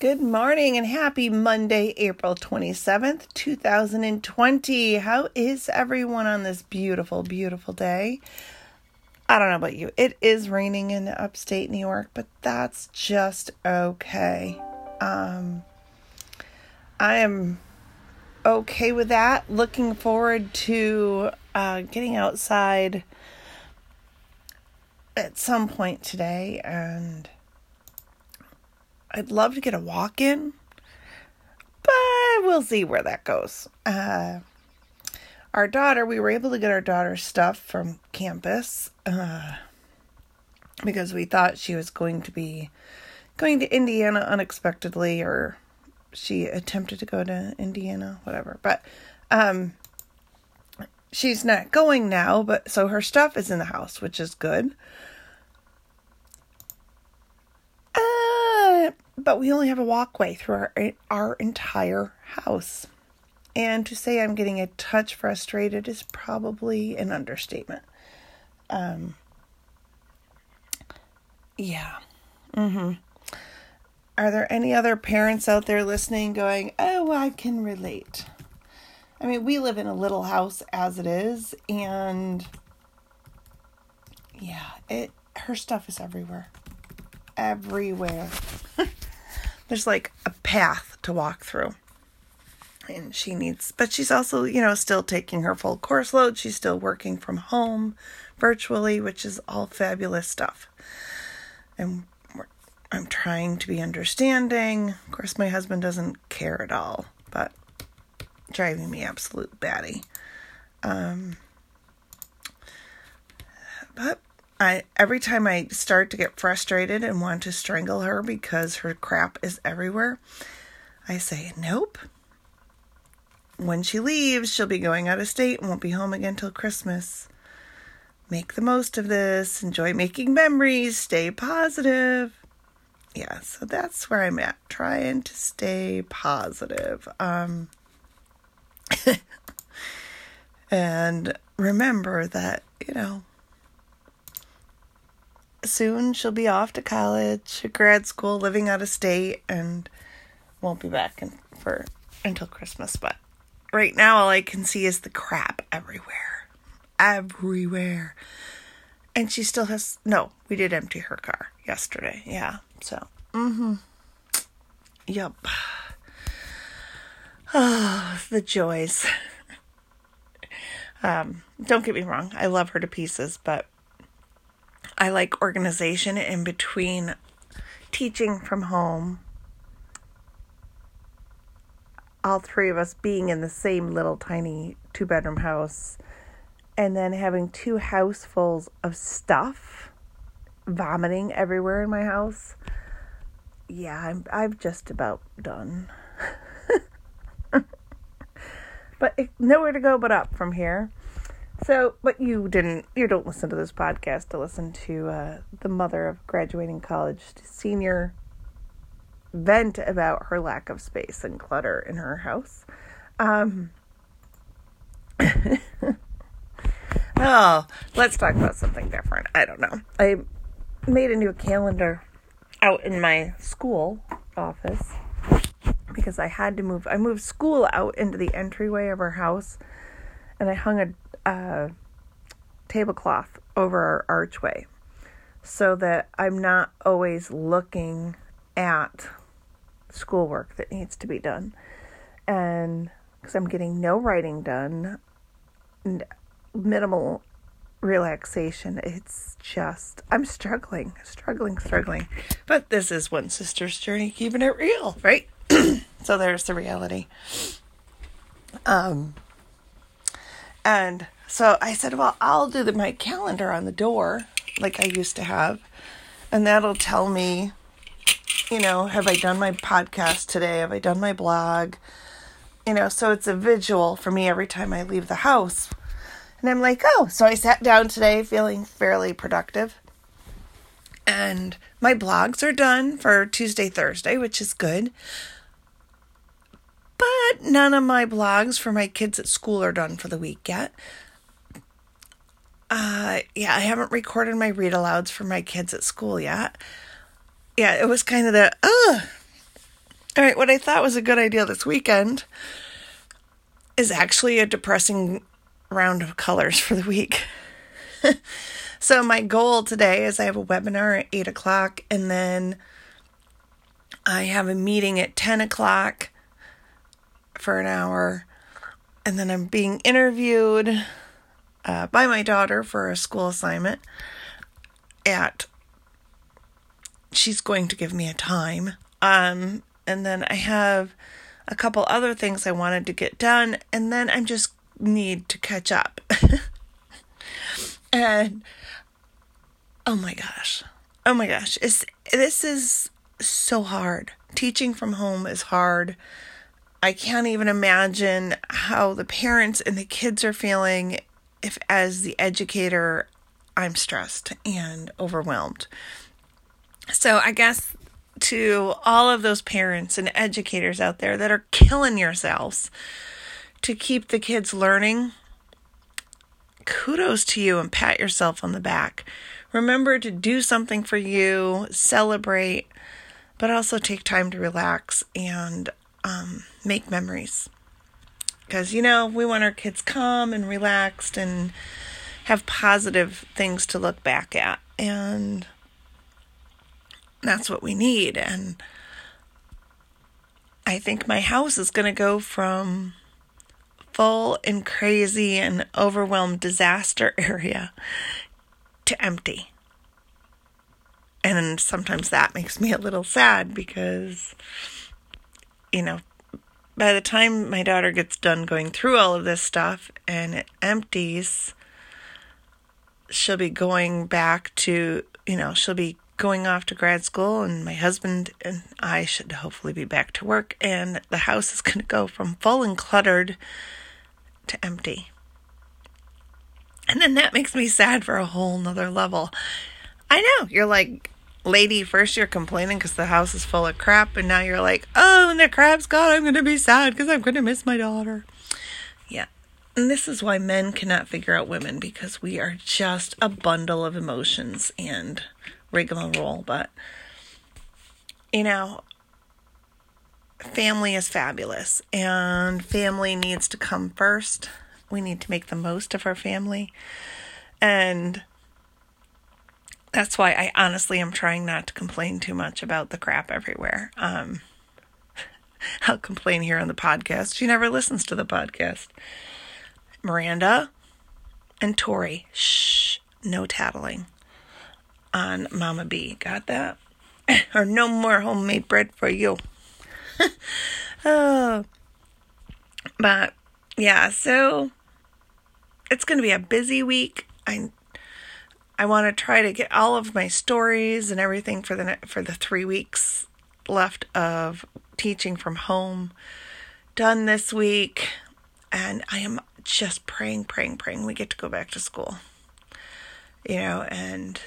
Good morning and happy Monday, April 27th, 2020. How is everyone on this beautiful, beautiful day? I don't know about you. It is raining in upstate New York, but that's just okay. Um, I am okay with that. Looking forward to uh, getting outside at some point today and I'd love to get a walk in, but we'll see where that goes. Uh, our daughter, we were able to get our daughter's stuff from campus uh, because we thought she was going to be going to Indiana unexpectedly, or she attempted to go to Indiana, whatever. But um, she's not going now, but so her stuff is in the house, which is good. But we only have a walkway through our, our entire house. And to say I'm getting a touch frustrated is probably an understatement. Um, yeah. Mm-hmm. Are there any other parents out there listening going, oh, I can relate? I mean, we live in a little house as it is, and yeah, it her stuff is everywhere. Everywhere. there's like a path to walk through. And she needs, but she's also, you know, still taking her full course load. She's still working from home virtually, which is all fabulous stuff. And I'm trying to be understanding. Of course, my husband doesn't care at all, but driving me absolute batty. Um, but I every time I start to get frustrated and want to strangle her because her crap is everywhere, I say, "Nope." When she leaves, she'll be going out of state and won't be home again till Christmas. Make the most of this, enjoy making memories, stay positive. Yeah, so that's where I'm at, trying to stay positive. Um and remember that, you know, soon she'll be off to college, grad school, living out of state, and won't be back in, for until Christmas. But right now, all I can see is the crap everywhere, everywhere. And she still has no. We did empty her car yesterday. Yeah. So. Mm-hmm. Yep. Oh, the joys. um, don't get me wrong. I love her to pieces, but I like organization in between teaching from home, all three of us being in the same little tiny two bedroom house, and then having two housefuls of stuff, vomiting everywhere in my house. Yeah, I'm I'm just about done. but nowhere to go but up from here. So, but you didn't, you don't listen to this podcast to listen to uh, the mother of graduating college senior vent about her lack of space and clutter in her house. Um, oh, let's talk about something different. I don't know. I made a new calendar out in my school office because I had to move. I moved school out into the entryway of our house and I hung a uh, tablecloth over our archway so that I'm not always looking at schoolwork that needs to be done. And because I'm getting no writing done minimal relaxation, it's just, I'm struggling, struggling, struggling. But this is one sister's journey, keeping it real, right? so there's the reality. Um, and so I said, well, I'll do the, my calendar on the door like I used to have. And that'll tell me, you know, have I done my podcast today? Have I done my blog? You know, so it's a visual for me every time I leave the house. And I'm like, oh, so I sat down today feeling fairly productive. And my blogs are done for Tuesday, Thursday, which is good. None of my blogs for my kids at school are done for the week yet. Uh, yeah, I haven't recorded my read alouds for my kids at school yet. Yeah, it was kind of the, ugh. All right, what I thought was a good idea this weekend is actually a depressing round of colors for the week. so, my goal today is I have a webinar at 8 o'clock, and then I have a meeting at 10 o'clock for an hour, and then I'm being interviewed uh, by my daughter for a school assignment at she's going to give me a time um and then i have a couple other things i wanted to get done and then i just need to catch up. And oh my gosh. Oh my gosh. It's this is so hard. Teaching from home is hard i can't even imagine how the parents and the kids are feeling if as the educator I'm stressed and overwhelmed. So I guess to all of those parents and educators out there that are killing yourselves to keep the kids learning, kudos to you and pat yourself on the back. Remember to do something for you, celebrate, but also take time to relax and um, make memories. Because you know we want our kids calm and relaxed and have positive things to look back at. And that's what we need. And i think my house is going to go from full and crazy and overwhelmed disaster area to empty. And sometimes that makes me a little sad because you know by the time my daughter gets done going through all of this stuff and it empties, she'll be going back to, you know, she'll be going off to grad school, and my husband and I should hopefully be back to work, and the house is going to go from full and cluttered to empty. And then that makes me sad for a whole nother level. I know, you're like, lady, first you're complaining because the house is full of crap, and now you're like, oh, when the crap's gone, I'm going to be sad because I'm going to miss my daughter. Yeah. And this is why men cannot figure out women because we are just a bundle of emotions and rigmarole. But, you know, family is fabulous and family needs to come first. We need to make the most of our family. And that's why I honestly am trying not to complain too much about the crap everywhere. Um, I'll complain here on the podcast. She never listens to the podcast. Miranda and Tori, shh, no tattling on Mama B. Got that? or no more homemade bread for you. oh. But yeah, so it's going to be a busy week. I I want to try to get all of my stories and everything for the for the 3 weeks left of teaching from home done this week and I am just praying praying praying we get to go back to school. You know, and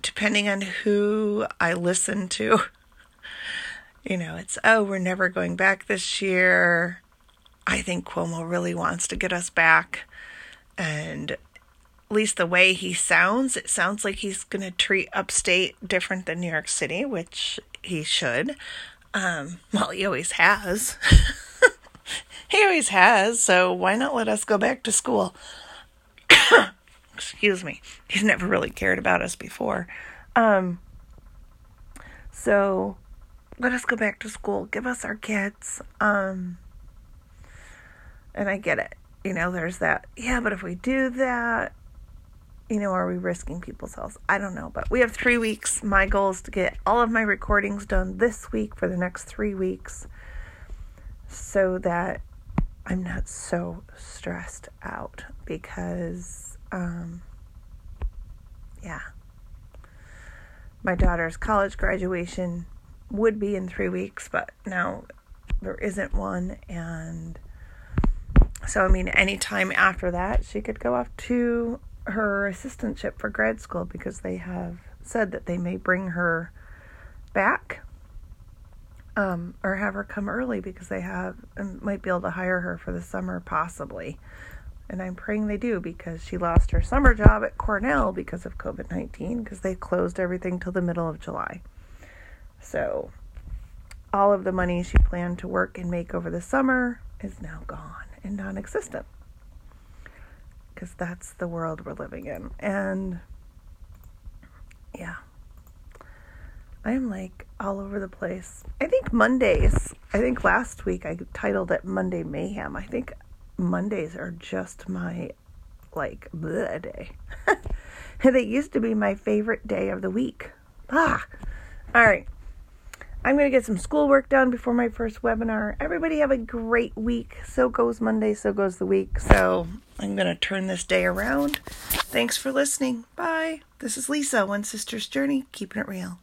depending on who I listen to, you know, it's oh, we're never going back this year. I think Cuomo really wants to get us back and least the way he sounds, it sounds like he's going to treat upstate different than New York City, which he should. Um, well, he always has. he always has, so why not let us go back to school? Excuse me. He's never really cared about us before. Um, so let us go back to school. Give us our kids. Um, and I get it. You know, there's that. Yeah, but if we do that, you know, are we risking people's health? I don't know, but we have three weeks. My goal is to get all of my recordings done this week for the next three weeks so that I'm not so stressed out because, um, yeah, my daughter's college graduation would be in three weeks, but now there isn't one. And so, I mean, anytime after that, she could go off to her assistantship for grad school because they have said that they may bring her back um, or have her come early because they have and might be able to hire her for the summer possibly. And I'm praying they do because she lost her summer job at Cornell because of COVID 19 because they closed everything till the middle of July. So all of the money she planned to work and make over the summer is now gone and non existent. Because that's the world we're living in. And yeah. I'm like all over the place. I think Mondays, I think last week I titled it Monday Mayhem. I think Mondays are just my like bleh day. they used to be my favorite day of the week. Ah. All right. I'm going to get some schoolwork done before my first webinar. Everybody have a great week. So goes Monday, so goes the week. So I'm going to turn this day around. Thanks for listening. Bye. This is Lisa, One Sister's Journey, keeping it real.